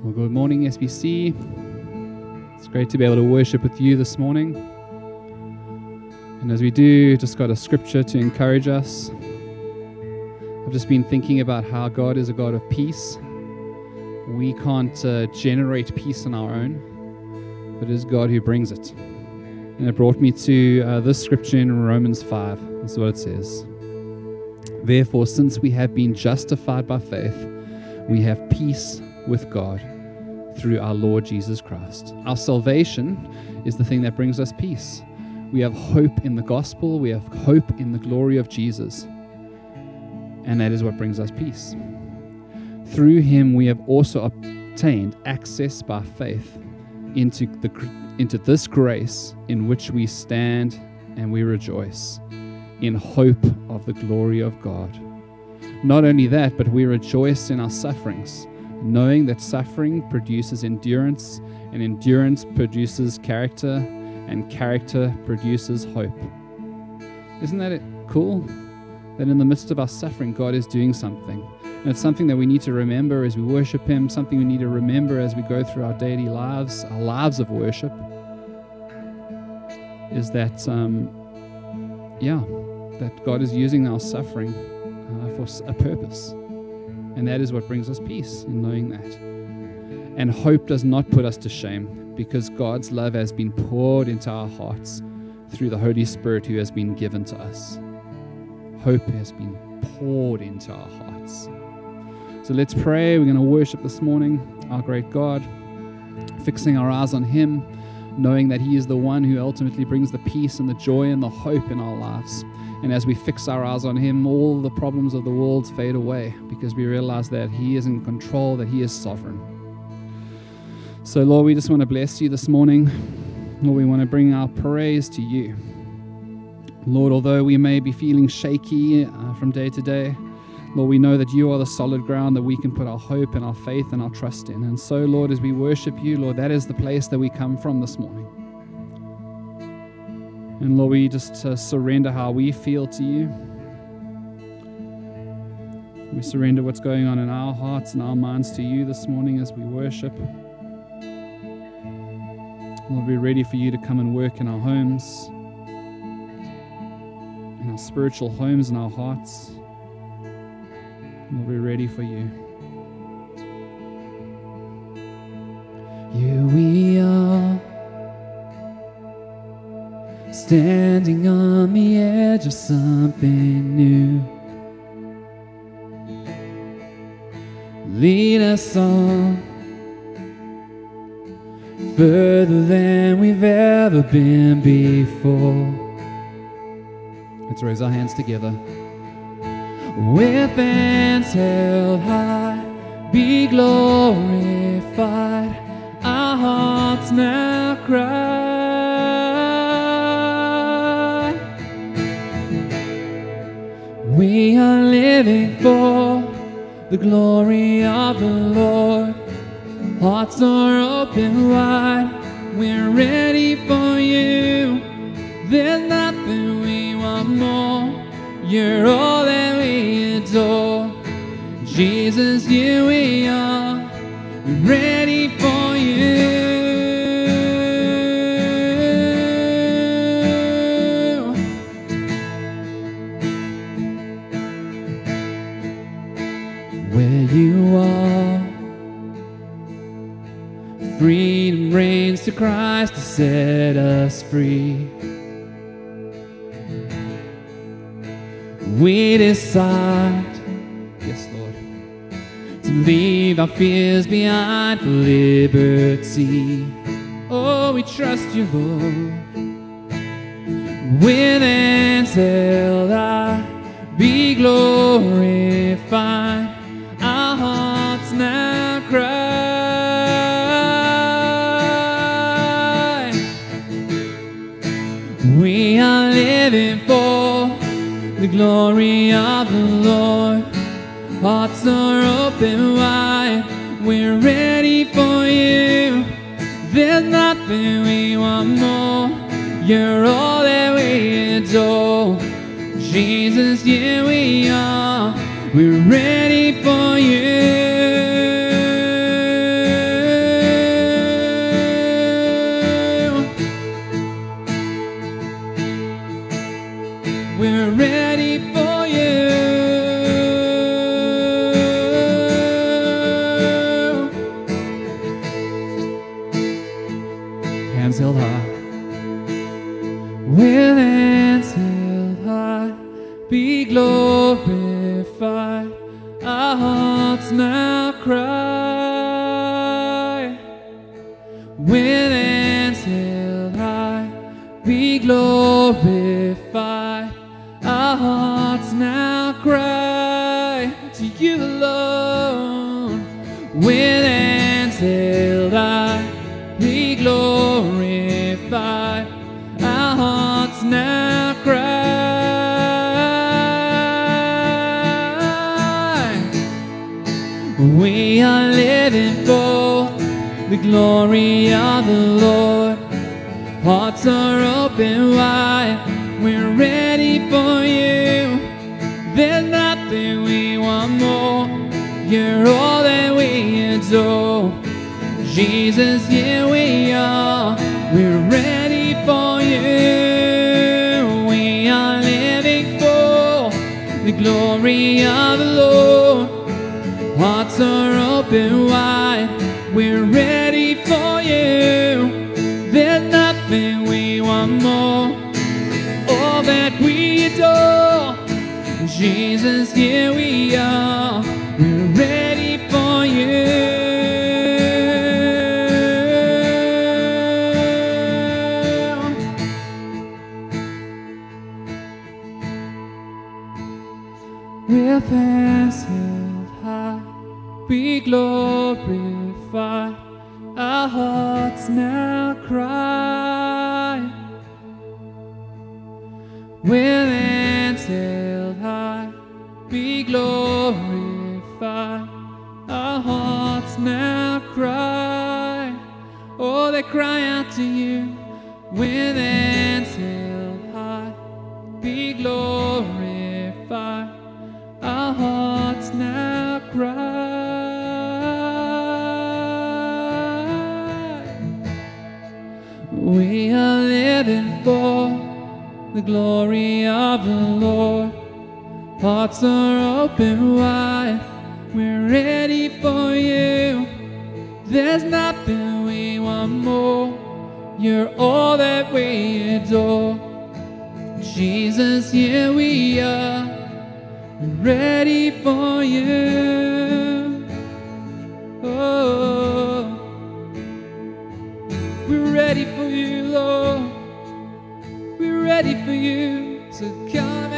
Well, good morning, SBC. It's great to be able to worship with you this morning. And as we do, just got a scripture to encourage us. I've just been thinking about how God is a God of peace. We can't uh, generate peace on our own, but it is God who brings it. And it brought me to uh, this scripture in Romans 5. This is what it says. Therefore, since we have been justified by faith, we have peace with God through our Lord Jesus Christ. Our salvation is the thing that brings us peace. We have hope in the gospel, we have hope in the glory of Jesus, and that is what brings us peace. Through him, we have also obtained access by faith into, the, into this grace in which we stand and we rejoice in hope of the glory of God. Not only that, but we rejoice in our sufferings, knowing that suffering produces endurance, and endurance produces character, and character produces hope. Isn't that it cool? That in the midst of our suffering, God is doing something. And it's something that we need to remember as we worship Him, something we need to remember as we go through our daily lives, our lives of worship, is that, um, yeah, that God is using our suffering uh, for a purpose. And that is what brings us peace in knowing that. And hope does not put us to shame because God's love has been poured into our hearts through the Holy Spirit who has been given to us. Hope has been poured into our hearts. So let's pray. We're going to worship this morning our great God, fixing our eyes on Him, knowing that He is the one who ultimately brings the peace and the joy and the hope in our lives. And as we fix our eyes on Him, all the problems of the world fade away because we realize that He is in control, that He is sovereign. So, Lord, we just want to bless you this morning. Lord, we want to bring our praise to you. Lord, although we may be feeling shaky uh, from day to day, Lord, we know that you are the solid ground that we can put our hope and our faith and our trust in. And so, Lord, as we worship you, Lord, that is the place that we come from this morning. And Lord, we just uh, surrender how we feel to you. We surrender what's going on in our hearts and our minds to you this morning as we worship. Lord, we're ready for you to come and work in our homes, in our spiritual homes, in our hearts. Lord, we're ready for you. Here we are, standing on the edge of something new. Lead us on further than we've ever been before. Let's raise our hands together. With hands held high, be glorified. Our hearts now cry. We are living for the glory of the Lord. Hearts are open wide. We're ready for you. There's nothing we want more. You're all. Jesus, here we are. Ready for you. Where you are. Freedom reigns to Christ to set us free. We decide, leave our fears behind for liberty. Oh, we trust you, Lord. With hands held high, be glorified. Our hearts now cry. We are living for the glory of the Lord. Hearts are open wide we're ready for you. There's nothing we want more. You're all that we adore. Jesus, here we are. We're ready for you. We're ready the glory of the Lord. Hearts are open wide, we're ready for you. There's nothing we want more, you're all that we adore. Jesus, here we are, we're ready for you. We are living for the glory of the Lord. Open wide, we're ready for you. There's nothing we want more, all that we adore. Jesus, here we are, we're ready for you. With glorified. Our hearts now cry. Hands held high, be glorified. Our hearts now cry. Oh, they cry out to you. With hands glory of the Lord. Hearts are open wide. We're ready for you. There's nothing we want more. You're all that we adore. Jesus, here we are. We're ready for you. Oh, we're ready for you, Lord. Ready for you. to come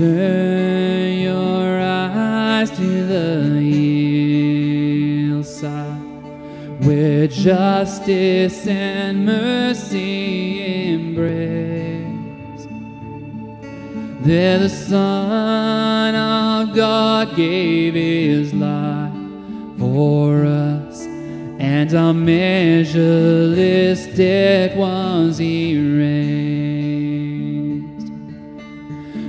Turn your eyes to the hillside where justice and mercy embrace. There the Son of God gave his life for us, and our measureless debt was erased.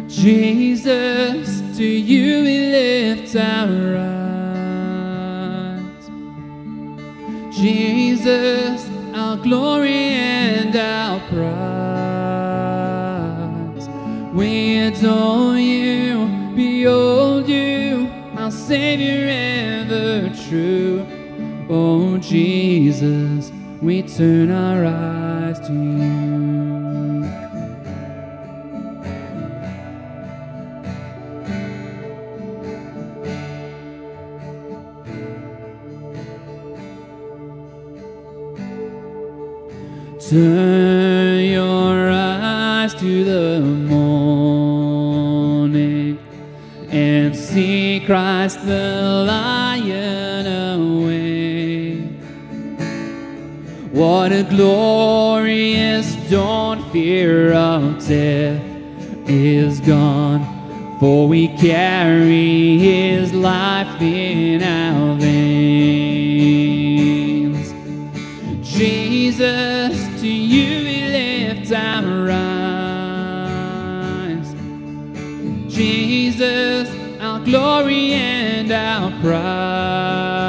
Jesus, to you we lift our eyes. Jesus, our glory and our prize. We adore you, behold you, our Savior ever true. Oh Jesus, we turn our eyes to you. Turn your eyes to the morning and see Christ the Lion away. What a glorious glorious dawn, fear of death is gone. For we carry his life in our veins. Prize.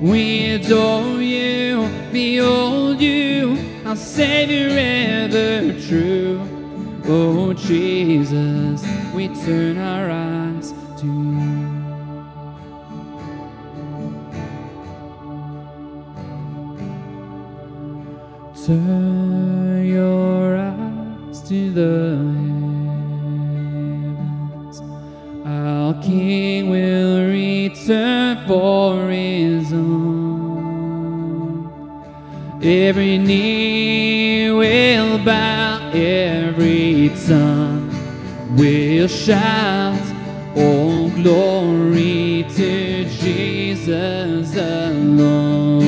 We adore you, behold you, our Savior ever true. Oh Jesus, we turn our eyes to you. Turn your eyes to the Every knee will bow, every tongue will shout, all glory to Jesus alone.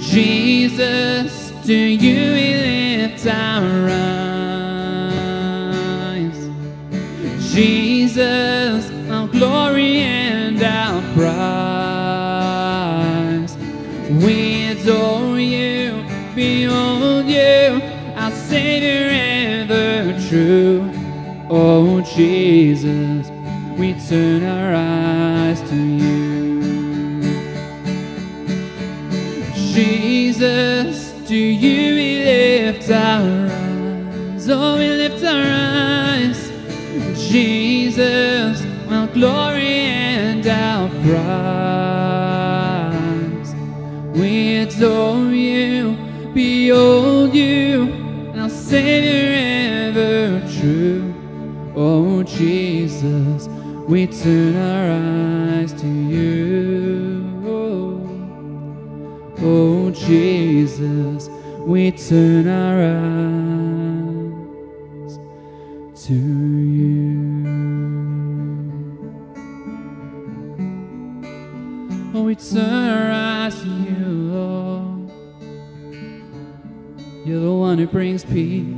Jesus, to you we lift our eyes. Jesus, our glory and our prize. Jesus, we turn our eyes we turn our eyes to you. Oh, oh Jesus, we turn our eyes to you. Oh, we turn our eyes to you, Lord. You're the one who brings peace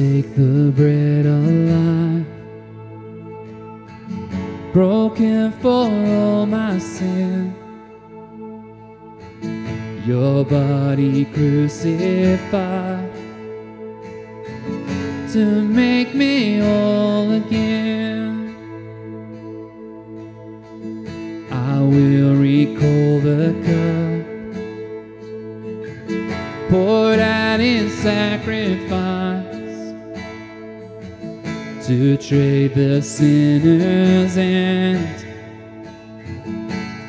take the bread of life, broken for all my sin. Your body crucified to make me whole again. To trade the sinner's end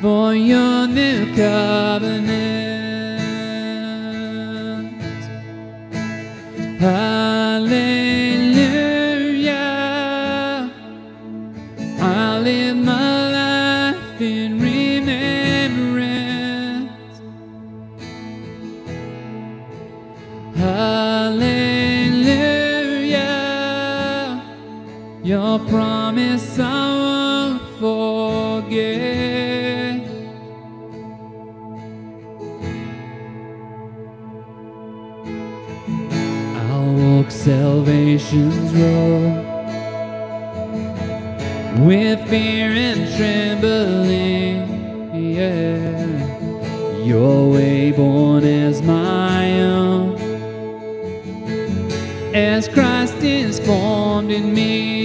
for your new covenant. Hallelujah. Salvation's road. With fear and trembling, yeah, your way born as my own. As Christ is formed in me,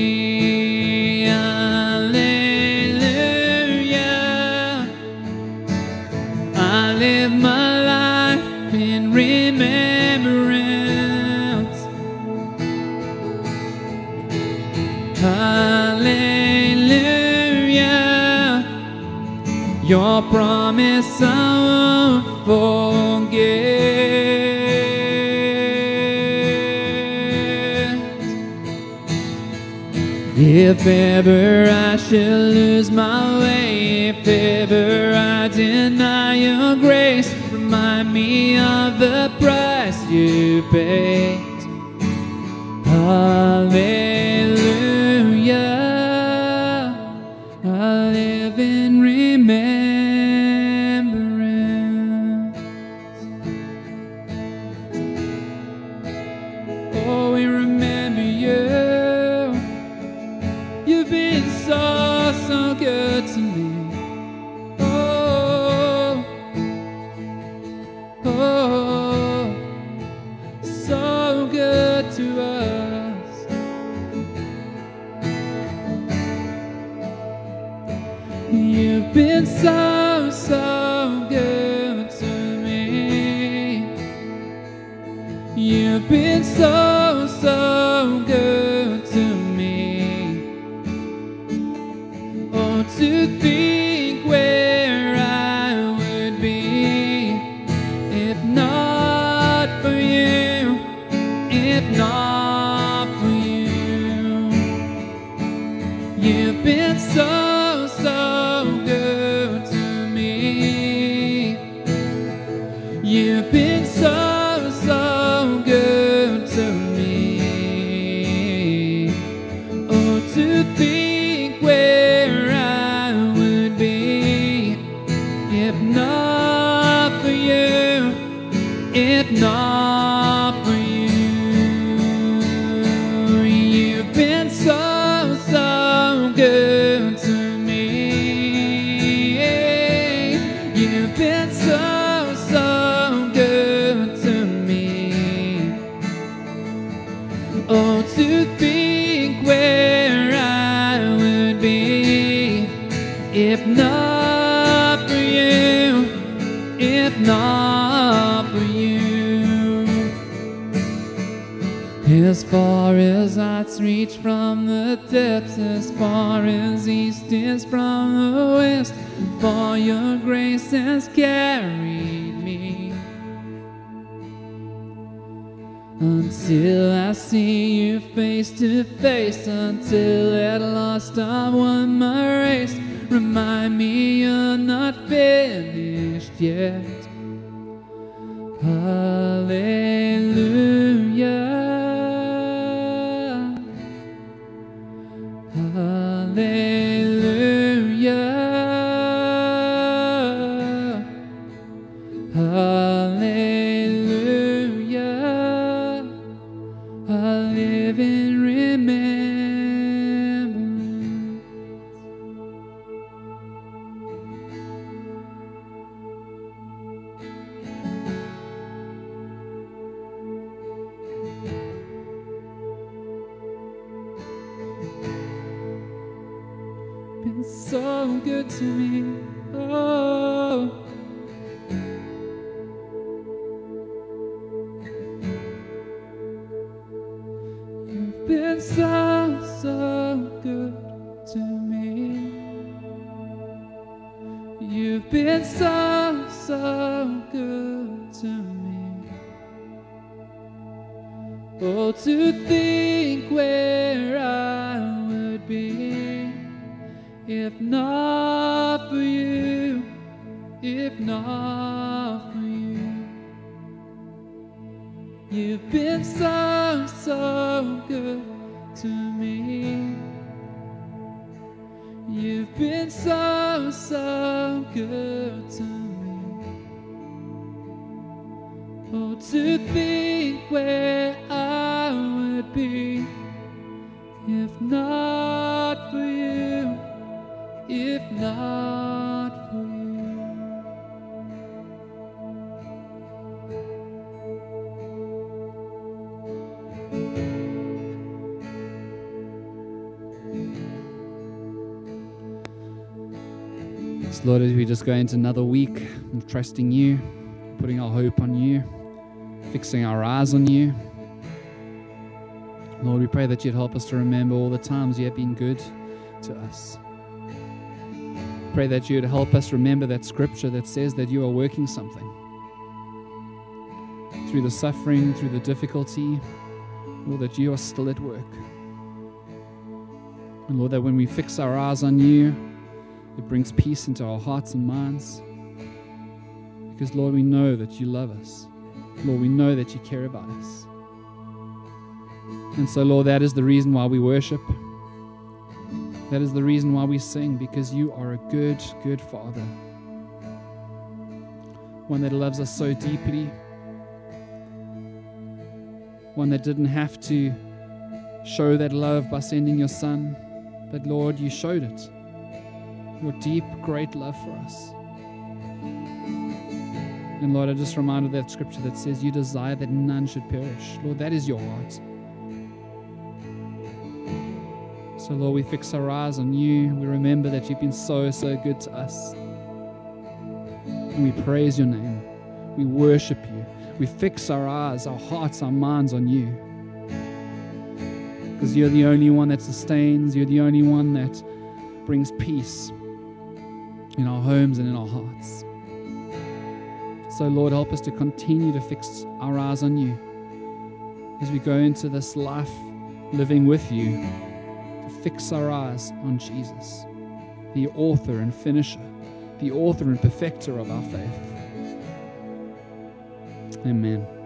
Your promise I won't forget. If ever I should lose my way, if ever I deny your grace, remind me of the price you paid. Hallelujah. As far as eyes reach from the depths, as far as east is from the west, for your grace has carried me. Until I see you face to face, until at last I've won my race, remind me you're not finished yet. Hallelujah. Oh, to think where I would be if not for you, if not for you. You've been so, so good to me. You've been so, so good to me. Oh, to think where not for you, if not for you. So Lord, as we just go into another week of trusting you, putting our hope on you, fixing our eyes on you. Lord, we pray that you'd help us to remember all the times you have been good to us. Pray that you'd help us remember that scripture that says that you are working something. Through the suffering, through the difficulty, Lord, that you are still at work. And Lord, that when we fix our eyes on you, it brings peace into our hearts and minds. Because, Lord, we know that you love us. Lord, we know that you care about us. And so, Lord, that is the reason why we worship. That is the reason why we sing, because you are a good, good Father. One that loves us so deeply. One that didn't have to show that love by sending your Son, but Lord, you showed it. Your deep, great love for us. And Lord, I just reminded that scripture that says you desire that none should perish. Lord, that is your heart. So, Lord, we fix our eyes on you. We remember that you've been so, so good to us. And we praise your name. We worship you. We fix our eyes, our hearts, our minds on you. Because you're the only one that sustains, you're the only one that brings peace in our homes and in our hearts. So, Lord, help us to continue to fix our eyes on you as we go into this life living with you, fix our eyes on Jesus, the author and finisher, the author and perfecter of our faith. Amen.